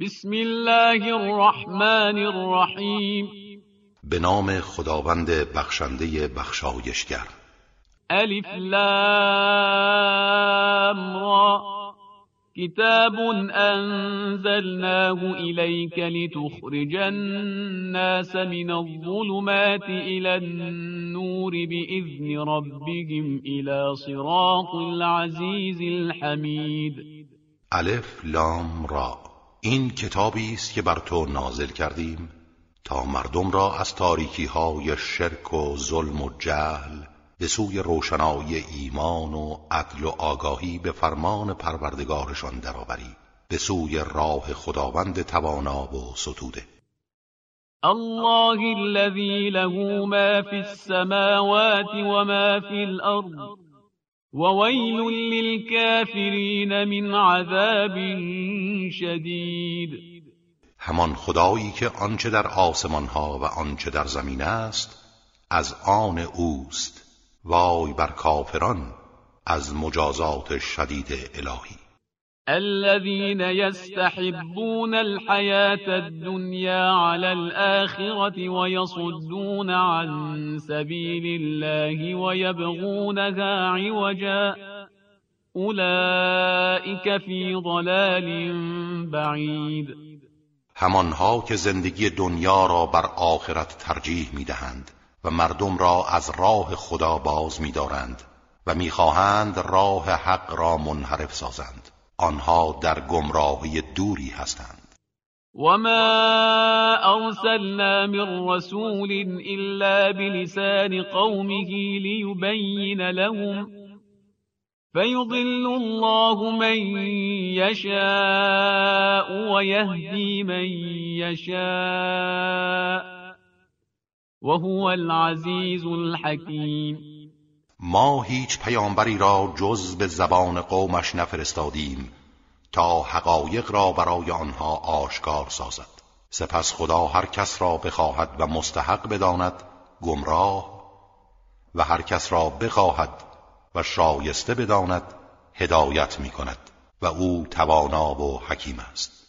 بسم الله الرحمن الرحیم. به نام خداوند بخشنده بخشایشگر. الف لام را. کتاب انزلناه الیک لتخرج الناس من الظلمات الى النور باذن ربهم الى صراط العزیز الحمید. الف لام را. این کتابی است که بر تو نازل کردیم تا مردم را از تاریکی های شرک و ظلم و جهل به سوی روشنایی ایمان و عدل و آگاهی به فرمان پروردگارشان درآوری به سوی راه خداوند توانا و ستوده. الله الذي له ما في السماوات وما في الأرض. وويل للكافرين من عذاب شدید همان خدایی که آنچه در آسمان ها و آنچه در زمین است از آن اوست. وای بر کافران از مجازات شدید الهی. الذين يستحبون الحياة الدنيا على الآخرة ويصدون عن سبيل الله ويبغونها عوجا. أولئك في ضلال بعيد. همانها که زندگی دنیا را بر آخرت ترجیح می‌دهند و مردم را از راه خدا باز میدارند و می‌خواهند راه حق را منحرف سازند. آنها در گمراهی دوری هستند. وما ارسلنا من رسول الا بلسان قومه ليبين لهم فيضل الله من يشاء ويهدي من يشاء وهو العزيز الحكيم ما هیچ پیامبری را جز به زبان قومش نفرستادیم تا حقایق را برای آنها آشکار سازد. سپس خدا هر کس را بخواهد و مستحق بداند گمراه و هر کس را بخواهد و شایسته بداند هدایت می کند و او توانا و حکیم است.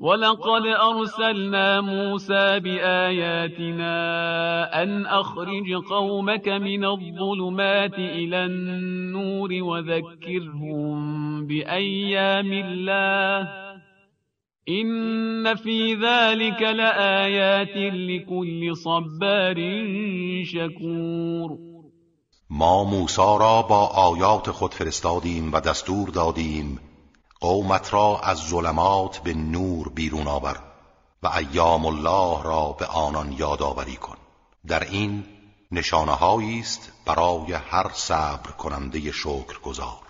ولقد أرسلنا موسى بآياتنا أن أخرج قومك من الظلمات إلى النور وذكرهم بأيام الله إن في ذلك لآيات لكل صبار شكور ما موسا را با آیات خود فرستادیم و دستور دادیم قومت را از ظلمات به نور بیرون آور و ایام الله را به آنان یادآوری کن. در این نشانه است برای هر صبر کننده شکر گذار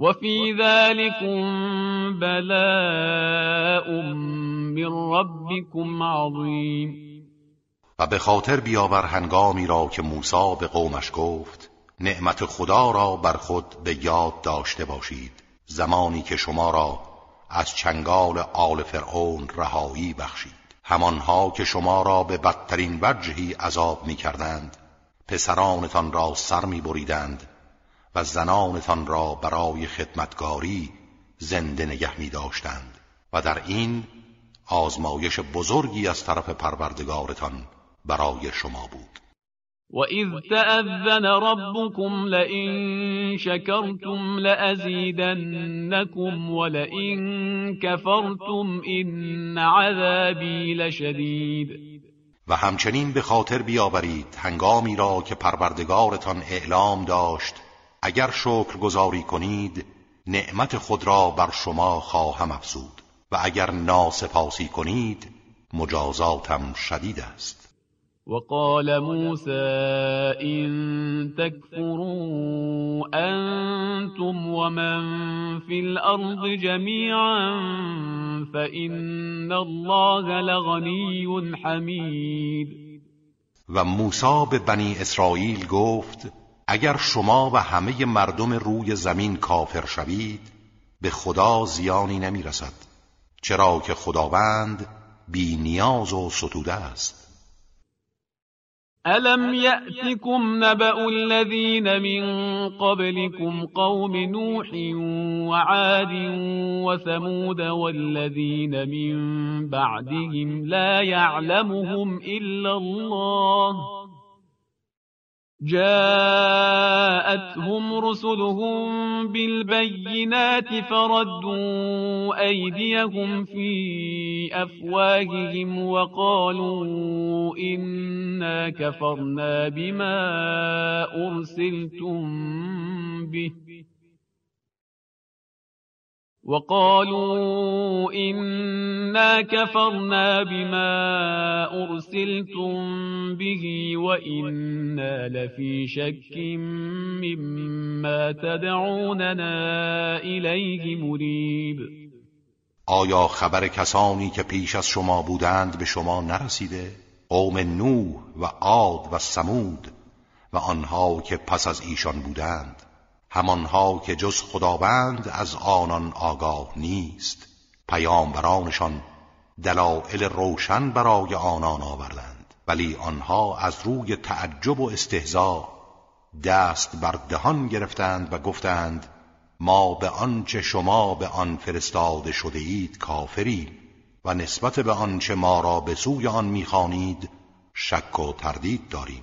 وفي ذلكم بلاء من ربكم عظیم و به خاطر بیاور هنگامی را که موسی به قومش گفت نعمت خدا را بر خود به یاد داشته باشید. زمانی که شما را از چنگال آل فرعون رهایی بخشید. همانها که شما را به بدترین وجهی عذاب می کردند پسرانتان را سر می بریدند و زنانتان را برای خدمتگاری زنده نگه می داشتند و در این آزمایش بزرگی از طرف پروردگارتان برای شما بود. و اذ تأذن ربكم لئن شکرتم لأزیدنكم ولئن کفرتم این عذابی لشدید. و همچنین به خاطر بیاورید هنگامی را که پروردگارتان اعلام داشت اگر شکر گذاری کنید نعمت خود را بر شما خواهم افزود. و اگر ناسپاسی کنید مجازاتم شدید است. وقال موسى إن تكفروا أنتم ومن في الأرض جميعا فإن الله لغني حمید و موسی به بنی اسرائیل گفت اگر شما و همه مردم روی زمین کافر شوید به خدا زیانی نمی رسد چرا که خداوند بی نیاز و ستوده است. ألم يأتكم نبأ الذين من قبلكم قوم نوح وعاد وثمود والذين من بعدهم لا يعلمهم إلا الله جاءتهم رسلهم بالبينات فردوا أيديهم في أفواههم وقالوا إنا كفرنا بما أرسلتم به. وقالوا إنا كفرنا بما أرسلتم به وإنا لفي شك مما تدعوننا إليه مريب. آیا خبر کسانی که پیش از شما بودند به شما نرسیده؟ قوم نوح و عاد و سمود و آنها که پس از ایشان بودند. همانها که جز خداوند از آنان آگاه نیست. پیامبرانشان دلائل روشن برای آنان آوردند. ولی آنها از روی تعجب و استهزا دست بر دهان گرفتند و گفتند ما به آنچه شما به آن فرستاده شده اید کافریم و نسبت به آنچه ما را به سوی آن می‌خوانید شک و تردید داریم.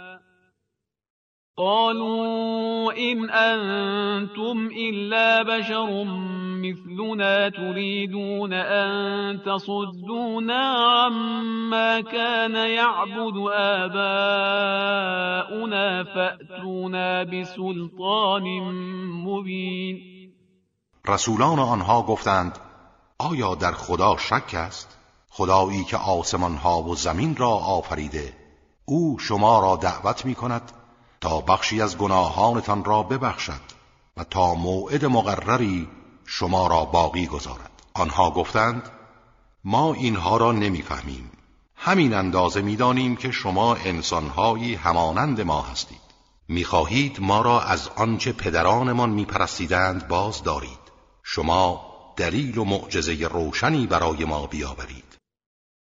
قالوا إن أنتم إلا بشر مثلنا تريدون أن تصدونا عما كان يعبد آباؤنا فأتونا بسلطان مبین رسولان آنها گفتند آیا در خدا شک است؟ خدایی که آسمان ها و زمین را آفریده او شما را دعوت می کند تا بخشی از گناهانتان را ببخشد و تا موعد مقرری شما را باقی گذارد. آنها گفتند ما اینها را نمی‌فهمیم. همین اندازه می‌دانیم که شما انسانهایی همانند ما هستید. می‌خواهید ما را از آنچه پدرانمان میپرستیدند باز دارید. شما دلیل و معجزه روشنی برای ما بیاورید.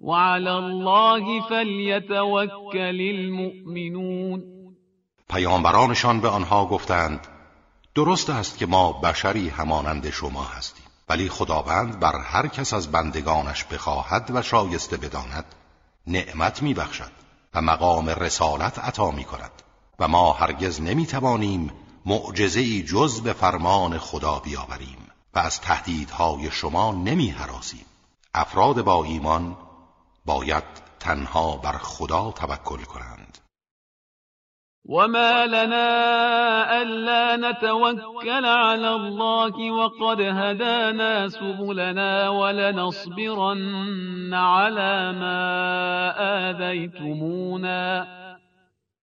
وعلى الله فلیتوکل المؤمنون. پیامبرانشان به آنها گفتند درست است که ما بشری همانند شما هستیم ولی خداوند بر هر کس از بندگانش بخواهد و شایسته بداند نعمت میبخشد و مقام رسالت عطا می کند و ما هرگز نمی توانیم معجزه جز به فرمان خدا بیاوریم و از تهدیدهای شما نمی حراسیم افراد با ایمان باید تنها بر خدا توکل کنند. وما لنا ألا نتوكل على الله وقد هدانا سبلنا ولنصبرن على ما آذيتمونا.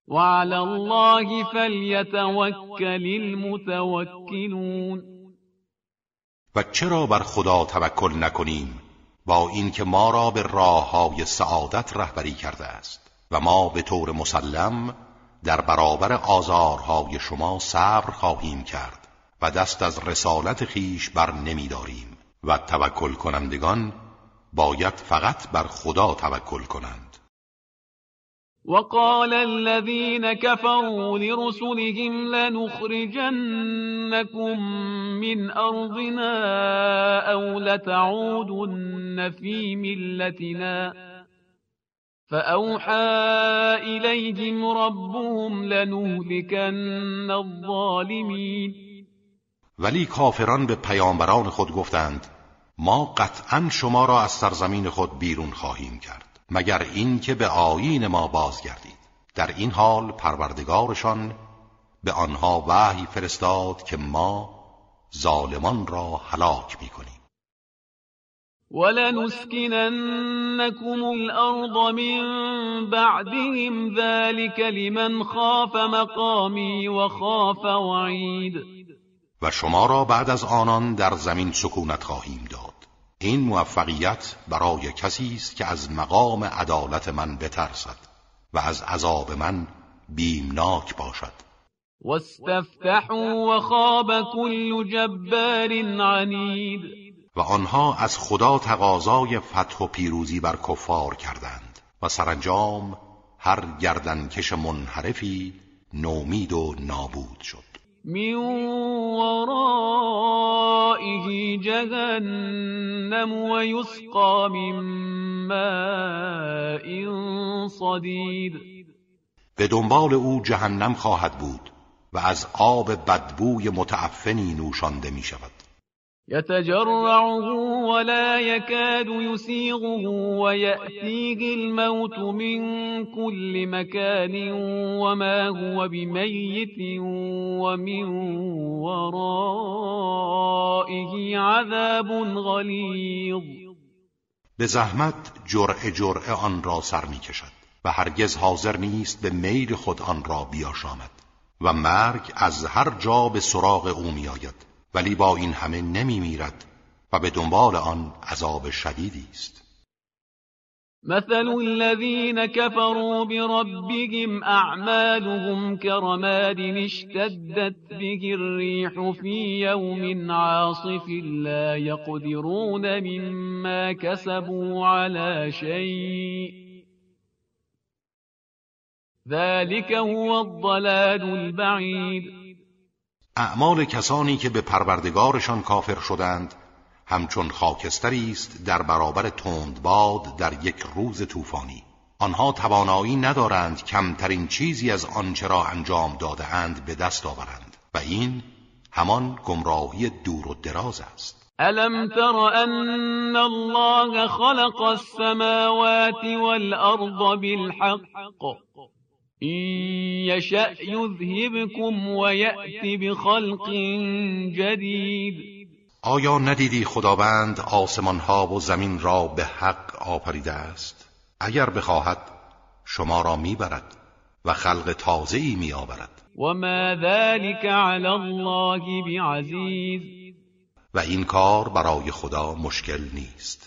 وعلى الله فليتوكل المتوكلون. و چرا بر خدا توکل نکنیم؟ با اینکه ما را به راه های سعادت رهبری کرده است و ما به طور مسلم در برابر آزارهای شما صبر خواهیم کرد و دست از رسالت خیش بر نمیداریم و توکل کنندگان باید فقط بر خدا توکل کنند. وقال الذين كفروا لرسلهم لنخرجنكم من أرضنا أو لتعودن في ملتنا. فأوحى إليهم ربهم لنهلكن الظالمين. ولی کافران به پیامبران خود گفتند ما قطعا شما را از سرزمین خود بیرون خواهیم کرد. مگر این که به آیین ما بازگردید. در این حال پروردگارشان به آنها وحی فرستاد که ما ظالمان را هلاک می‌کنیم. ولنسكننكم الأرض من بعدهم ذلك لمن خاف مقامی و خاف وعید. و شما را بعد از آنان در زمین سکونت خواهیم داد. این موفقیت برای کسی است که از مقام عدالت من بترسد و از عذاب من بیمناک باشد. واستفتحوا وخاب كل جبار عنید. و آنها از خدا تقاضای فتح و پیروزی بر کفار کردند و سرانجام هر گردنکش منحرفی نومید و نابود شد. من ورائه جهنم و یسقا من ماء صدید به دنبال او جهنم خواهد بود و از آب بدبوی متعفنی نوشانده می شود يتجرعه ولا يكاد يسيغه ويأتيه الموت من كل مكان وما هو بميت ومن ورائه عذاب غلیظ به زحمت جرع جرع آن را سر می کشد و هرگز حاضر نیست به میل خود آن را بیاشامد و مرگ از هر جا به سراغ او می آید. ولی با این همه نمی میرد و به دنبال آن عذاب شدیدی است. مثل الذين كفروا بربهم أعمالهم كرماد اشتدت به الريح في يوم عاصف لا يقدرون مما كسبوا على شيء ذلك هو الضلال البعيد اعمال کسانی که به پروردگارشان کافر شدند همچون خاکستری است در برابر تندباد در یک روز طوفانی. آنها توانایی ندارند کمترین چیزی از آنچه را انجام داده اند به دست آورند و این همان گمراهی دور و دراز است. الم تر ان الله خلق السماوات والارض بالحق؟ این یشأ یذهبکم و یأتی بخلق جدید آیا ندیدی خداوند آسمان ها و زمین را به حق آفریده است؟ اگر بخواهد شما را می‌برد و خلق تازه ای می آورد و ما ذلك علی الله بعزیز. و این کار برای خدا مشکل نیست.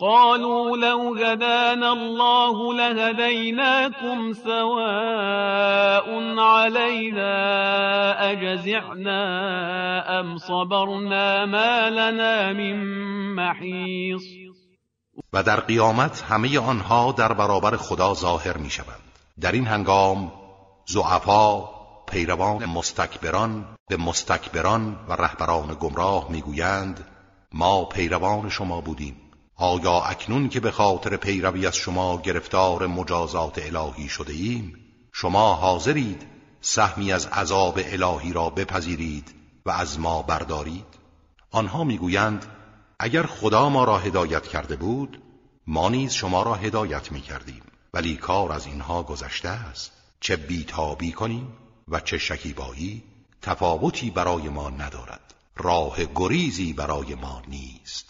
قالوا لو هدانا الله لهديناكم سواء علينا أجزعنا أم صبرنا ما لنا من محیص و در قیامت همه آنها در برابر خدا ظاهر می شوند در این هنگام زعفا پیروان مستکبران به مستکبران و رهبران گمراه می‌گویند ما پیروان شما بودیم. آیا اکنون که به خاطر پیروی از شما گرفتار مجازات الهی شده ایم شما حاضرید سهمی از عذاب الهی را بپذیرید و از ما بردارید؟ آنها می‌گویند اگر خدا ما را هدایت کرده بود ما نیز شما را هدایت می کردیم ولی کار از اینها گذشته است چه بیتابی کنیم و چه شکیبایی تفاوتی برای ما ندارد راه گریزی برای ما نیست.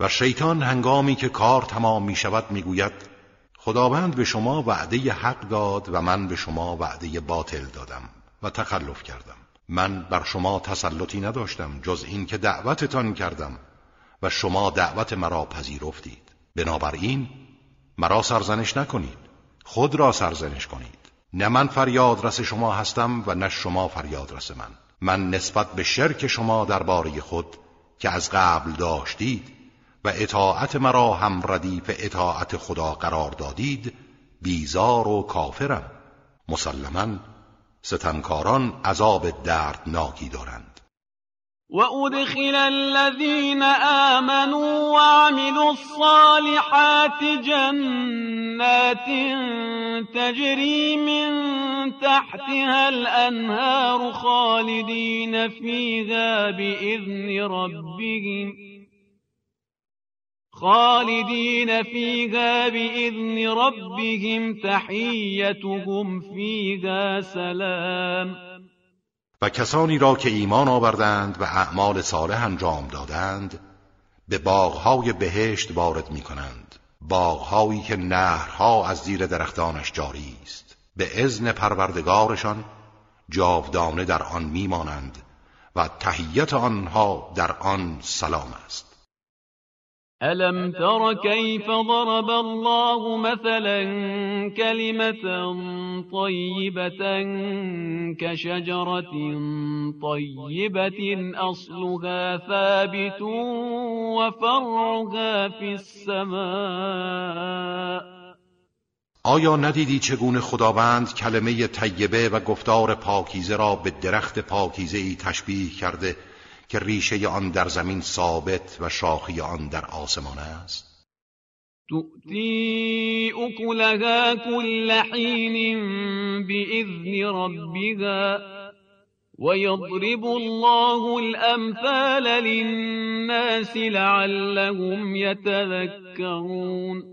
و شیطان هنگامی که کار تمام می شود می گوید خداوند به شما وعده حق داد و من به شما وعده باطل دادم و تخلف کردم. من بر شما تسلطی نداشتم جز این که دعوتتان کردم و شما دعوت مرا پذیرفتید. بنابراین مرا سرزنش نکنید خود را سرزنش کنید. نه من فریاد رس شما هستم و نه شما فریاد رس من. من نسبت به شرک شما درباره خود که از قبل داشتید و اطاعت مرا هم ردیف اطاعت خدا قرار دادید بیزار و کافرم. مسلما ستمکاران عذاب دردناکی دارند. و ادخل الذين آمنوا وعملوا الصالحات جنات تجري من تحتها الأنهار خالدين فيها بإذن ربهم خالدين فيها بإذن ربهم تحيتهم فيها سلام. و کسانی را که ایمان آوردند و اعمال صالح انجام دادند به باغهای بهشت وارد می کنند باغهایی که نهرها از زیر درختانش جاری است. به اذن پروردگارشان جاودانه در آن میمانند و تهیت آنها در آن سلام است. ألم تر كيف ضرب الله مثلا كلمة طيبة كشجرة طيبة أصلها ثابت وفرعها في السماء آیا ندیدی چگونه خداوند کلمه طیبه و گفتار پاکیزه را به درخت پاکیزه ای تشبیه کرده؟ که ریشه آن در زمین ثابت و شاخی آن در آسمان است؟ تؤتی اکلها كل حین بإذن ربها ويضرب الله الأمثال للناس لعلهم يتذكرون.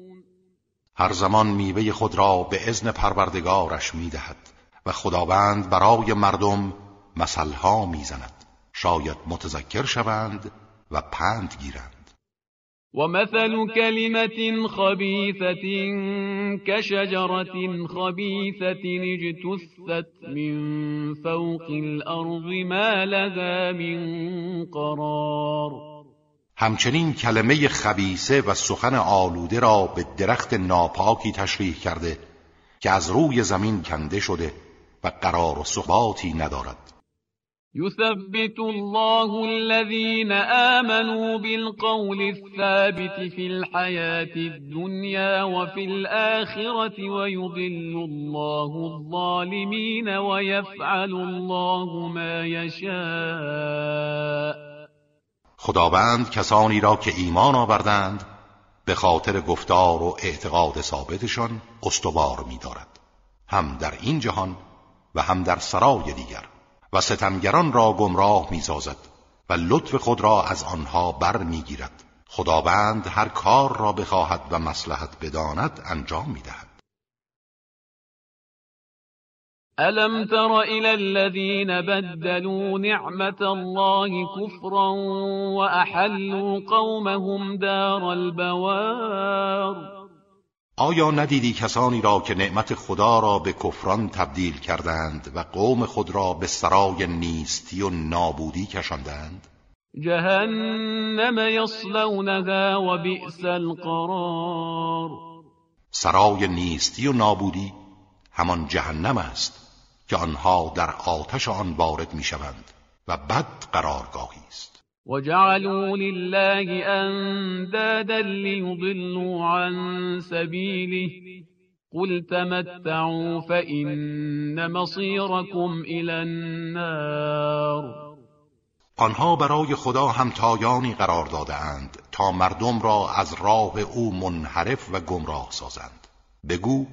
هر زمان میوه خود را به اذن پروردگارش می‌دهد و خداوند برای مردم مثلها می‌زند. شاید متذکر شوند و پند گیرند. و مثل کلمت خبیثت کشجرت خبیثت اجتثت من فوق الارض ما لها من قرار. همچنین کلمه خبیسه و سخن آلوده را به درخت ناپاکی تشریح کرده که از روی زمین کنده شده و قرار و ثباتی ندارد. يثبت الله الذين آمنوا بالقول الثابت في الحياة الدنيا وفي الآخرة ويضل الله الظالمين ويفعل الله ما يشاء. خداوند کسانی را که ایمان آوردند به خاطر گفتار و اعتقاد ثابتشان استوار می‌دارد هم در این جهان و هم در سرای دیگر. و ستمگران را گمراه می‌سازد و لطف خود را از آنها بر می‌گیرد خداوند هر کار را بخواهد و مصلحت بداند انجام می‌دهد. الم تر الى الذين بدلوا نعمت الله كفرا واحلوا قومهم دار البوار؟ آیا ندیدی کسانی را که نعمت خدا را به کفران تبدیل کردند و قوم خود را به سرای نیستی و نابودی کشاندند؟ جهنم یصلونها و بئس القرار. سرای نیستی و نابودی همان جهنم است که آنها در آتش آن وارد می‌شوند و بد قرارگاهی است. وجعلوا لله اندادا ليضلوا عن سبيله. قل تمتعوا فإن مصيركم إلى النار. آنها برای خدا همتایانی قرار داده اند تا مردم را از راه او منحرف و گمراه سازند. بگو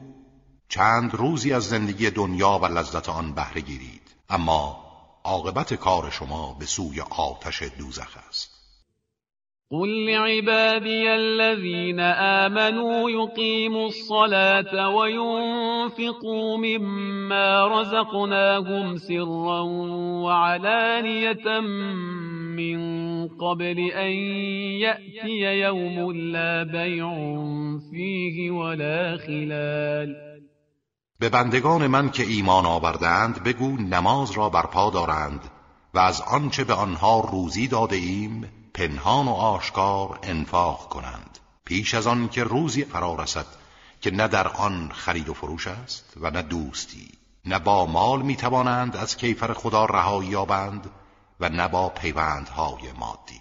چند روزی از زندگی دنیا و لذت آن بهره گیرید. اما عاقبت کار شما به سوی آتش دوزخ است. قل لعبادي الذين آمنوا يقيموا الصلاة وينفقوا مما رزقناهم سرا وعلانية من قبل أن يأتي يوم لا بيع فيه ولا خلال. به بندگان من که ایمان آوردند بگو نماز را برپا دارند و از آنچه به آنها روزی داده ایم پنهان و آشکار انفاق کنند. پیش از آن که روزی فرا رسد که نه در آن خرید و فروش است و نه دوستی. نه با مال می‌توانند از کیفر خدا رهایی یابند و نه با پیوندهای مادی.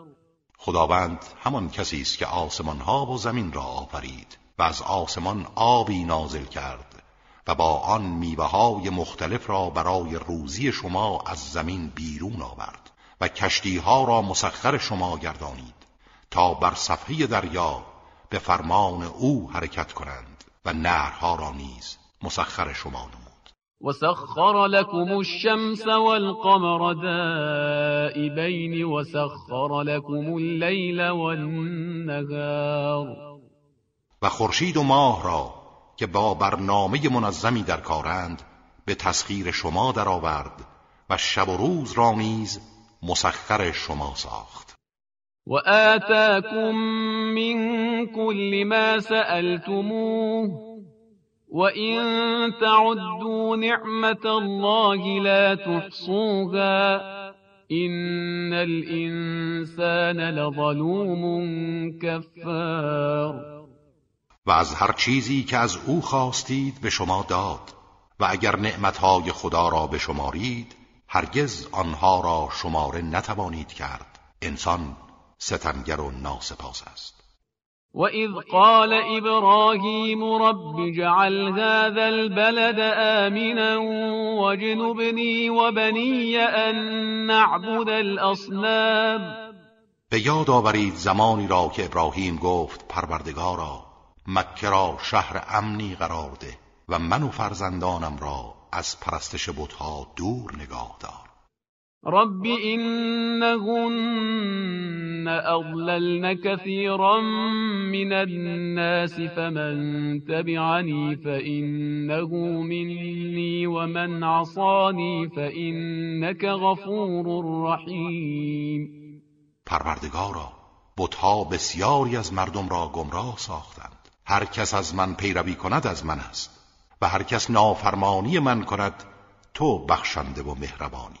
خداوند همان کسی است که آسمان ها و زمین را آفرید و از آسمان آبی نازل کرد و با آن میوه های مختلف را برای روزی شما از زمین بیرون آورد و کشتی ها را مسخر شما گردانید تا بر صفحه دریا به فرمان او حرکت کنند و نهرها را نیز مسخر شما وسخر لكم الشمس والقمر دائبين وسخر لكم الليل والنهار. و خورشید و ماه را که با برنامه منظمی در کارند به تسخیر شما درآورد و شب و روز را نیز مسخر شما ساخت. و آتاكم من كل ما سألتموه. وَإِن تَعُدُّوا نِعْمَةَ اللَّهِ لَا تُحْصُوهَا إِنَّ الْإِنسَانَ لَظَلُومٌ كَفَّارٌ و از هر چیزی که از او خواستید به شما داد و اگر نعمتهای خدا را بشمارید هرگز آنها را شماره نتوانید کرد. انسان ستمگر و ناسپاس است. وَإِذْ قَالَ إِبْرَاهِيمُ رَبِّ اجْعَلْ هَذَا الْبَلَدَ آمِنًا وَاجْنُبْنِي وَبَنِيَّ أَن نَّعْبُدَ الْأَصْنَامَ به یاد آورید زمانی را که ابراهیم گفت پروردگارا مکه را شهر امنی قرار ده و من و فرزندانم را از پرستش بتها دور نگاه دار. رب إنهن أضللن كثيرا من الناس فمن تبعني فإنه مني ومن عصاني فإنك غفور رحیم پروردگارا بتها بسیاری از مردم را گمراه ساختند. هر کس از من پیروی کند از من است و هر کس نافرمانی من کند تو بخشنده و مهربانی.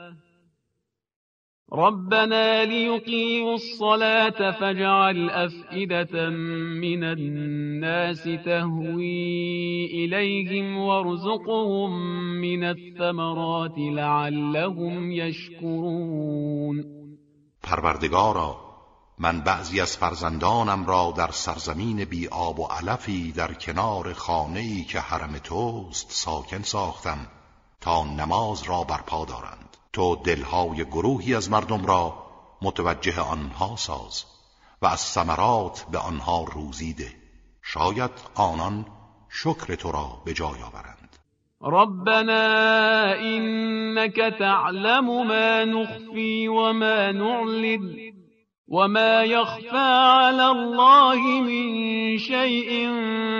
ربنا ليقيموا الصلاة فاجعل أفئدة من الناس تهوي إليهم وارزقهم من الثمرات لعلهم يشكرون. پروردگارا من بعضی از فرزندانم را در سرزمین بی آب و علفی در کنار خانه‌ای که حرم توست ساکن ساختم تا نماز را برپا دارند تو دلهای گروهی از مردم را متوجه آنها ساز و از ثمرات به آنها روزیده شاید آنان شکر تو را به جای آورند. ربنا إنك تعلم ما نخفي وما نعلن وما يخفى على الله من شيء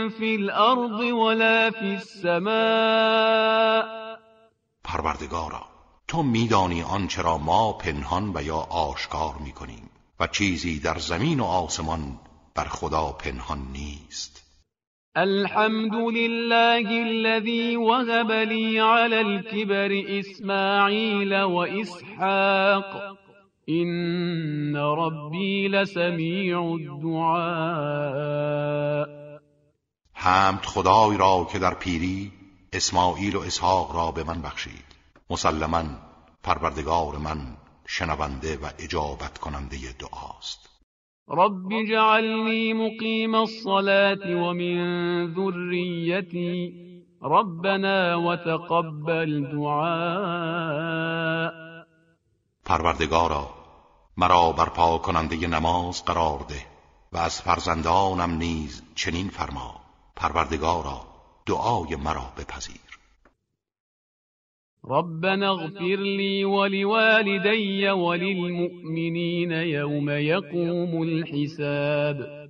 في الأرض ولا في السماء. پروردگارا تو میدانی آنچه را ما پنهان و یا آشکار می‌کنیم و چیزی در زمین و آسمان بر خدا پنهان نیست. الحمد لله الذي وهب لي على الكبر إسماعيل وإسحاق إن ربي لسميع الدعاء. حمد خدای را که در پیری اسماعیل و اسحاق را به من بخشید. مسلما پروردگار من شنونده و اجابت کننده دعاست. رب اجعلني مقيم الصلاة ومن ذريتي ربنا وتقبل دعاء. پروردگارا مرا برپا کننده نماز قرار ده و از فرزندانم نیز چنین فرما. پروردگارا دعای مرا بپذیر. ربنا اغفر لي ولوالدي وللمؤمنين يوم يقوم الحساب.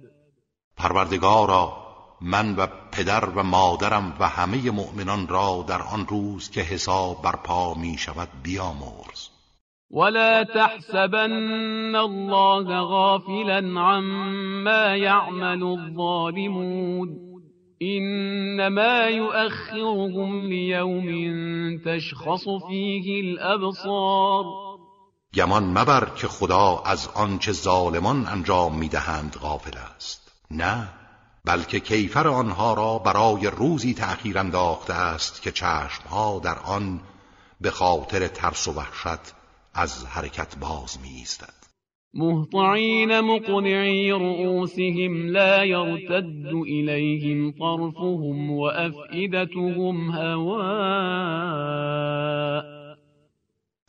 پروردگارا من و پدر و مادرم و همه مؤمنان را در آن روز که حساب برپا می شود بیامرز. ولا تحسبن الله غافلا عما يعمل الظالمون. إنما يؤخرهم ليوم تشخص فيه الأبصار. گمان مبر که خدا از آنچه ظالمان انجام می‌دهند غافل است. نه بلکه کیفر آنها را برای روزی تأخیر انداخته است که چشمها در آن به خاطر ترس و وحشت از حرکت باز می ایستد مهطعين مقنعي رؤوسهم لا يرتد إليهم طرفهم وأفئدتهم هواء.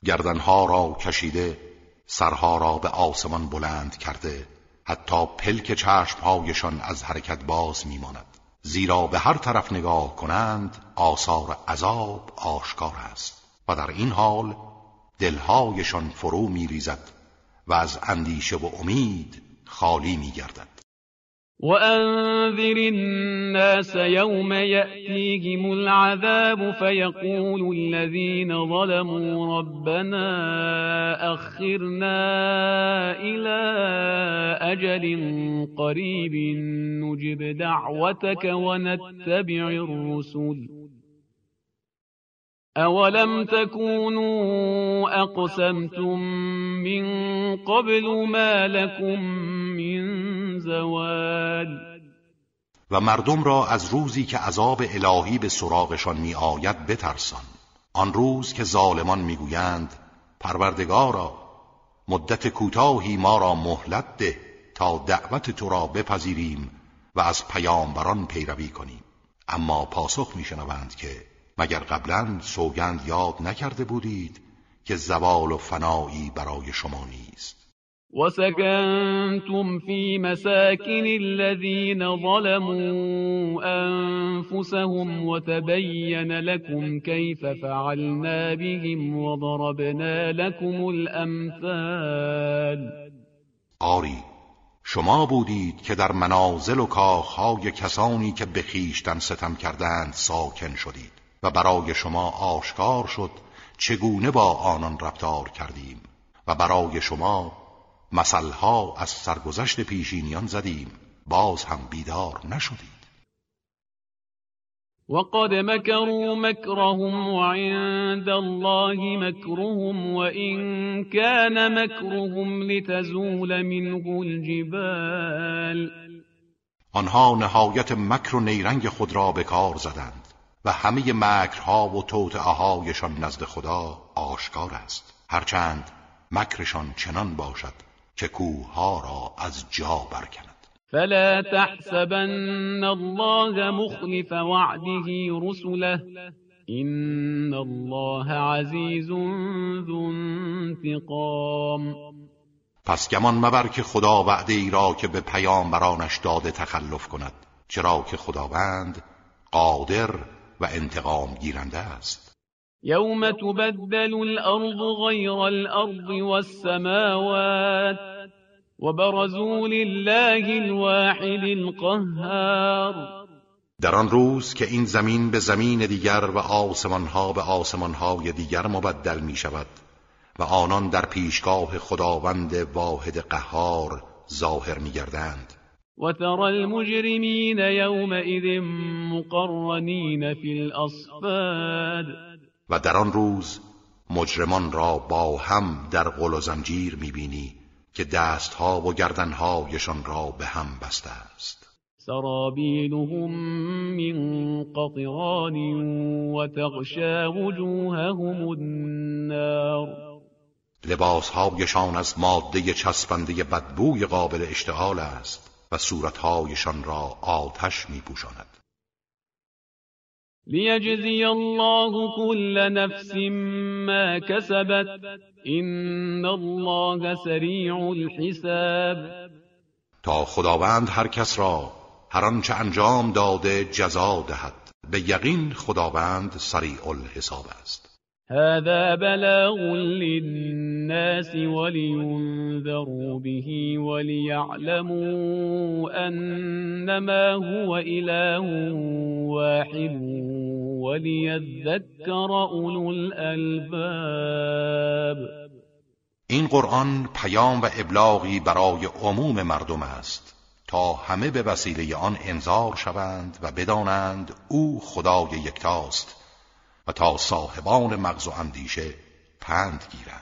گردنها را کشیده سرها را به آسمان بلند کرده حتی پلک چشمهایشان از حرکت باز میماند. زیرا به هر طرف نگاه کنند آثار عذاب آشکار است. و در این حال دلهایشان فرو میریزد. و از اندیشه و امید خالی میگردد. وأنذر الناس يوم يأتيهم العذاب فيقول الذين ظلموا ربنا أخرنا إلى أجل قريب نجب دعوتك ونتبع الرسل. أولم تكونوا أقسمتم من قبل ما لكم من زوال و مردم را از روزی که عذاب الهی به سراغشان می آید بترسان. آن روز که ظالمان می‌گویند پروردگارا مدت کوتاهی ما را مهلت ده تا دعوت تو را بپذیریم و از پیامبران پیروی کنیم. اما پاسخ میشنوند که مگر قبلا سوگند یاد نکرده بودید که زوال و فنایی برای شما نیست؟ وسكنتم في مساكن الذين ظلموا أنفسهم وتبين لكم كيف فعلنا بهم وضربنا لكم الأمثال آری شما بودید که در منازل و کاخهای کسانی که به خویشتن ستم کردند ساکن شدید. و برای شما آشکار شد چگونه با آنان رفتار کردیم و برای شما مثلها از سرگذشت پیشینیان زدیم. باز هم بیدار نشدید. وقد مكروا مكرهم وعند الله مكرهم وإن كان مكرهم لتزول منه الجبال. آنها نهایت مکر و نیرنگ خود را به کار زدند. و همه مکرها و توطعهایشان نزد خدا آشکار است. هرچند مکرشان چنان باشد که کوهها را از جا برکند. فلا تحسبن الله مخلف وعده رسله. این الله عزیز ذو انتقام. پس گمان مبر که خدا وعده ای را که به پیامبرانش داده تخلف کند چرا که خداوند قادر و انتقام گیرنده است. یوم تبدل الارض غیر الارض والسماوات وبرزوا لله الواحد القهار. در آن روز که این زمین به زمین دیگر و آسمانها به آسمانهای دیگر مبدل می شود و آنان در پیشگاه خداوند واحد قهار ظاهر می گردند. و ترى المجرمین یومئذ مقرنین فی الاصفاد و در آن روز مجرمان را با هم در قل و زنجیر می بینی که دستها و گردنهایشان را به هم بسته است. سرابیلهم من قطران وتغشى وجوههم النار. لباسهایشان از ماده چسبنده بدبوی قابل اشتعال است. و صورتهایشان را آتش می پوشاند لیجزی الله كل نفس ما كسبت این الله سریع الحساب. تا خداوند هر کس را هر آنچه انجام داده جزا دهد. به یقین خداوند سریع الحساب است. هذا بلاغ للناس. ولينذروا به وليعلموا أنما هو إله واحد وليذكر أولو الألباب این قرآن پیام و ابلاغی برای عموم مردم است تا همه به وسیله آن انذار شوند و بدانند او خدای یکتاست و تا صاحبان مغز و اندیشه پند گیرند.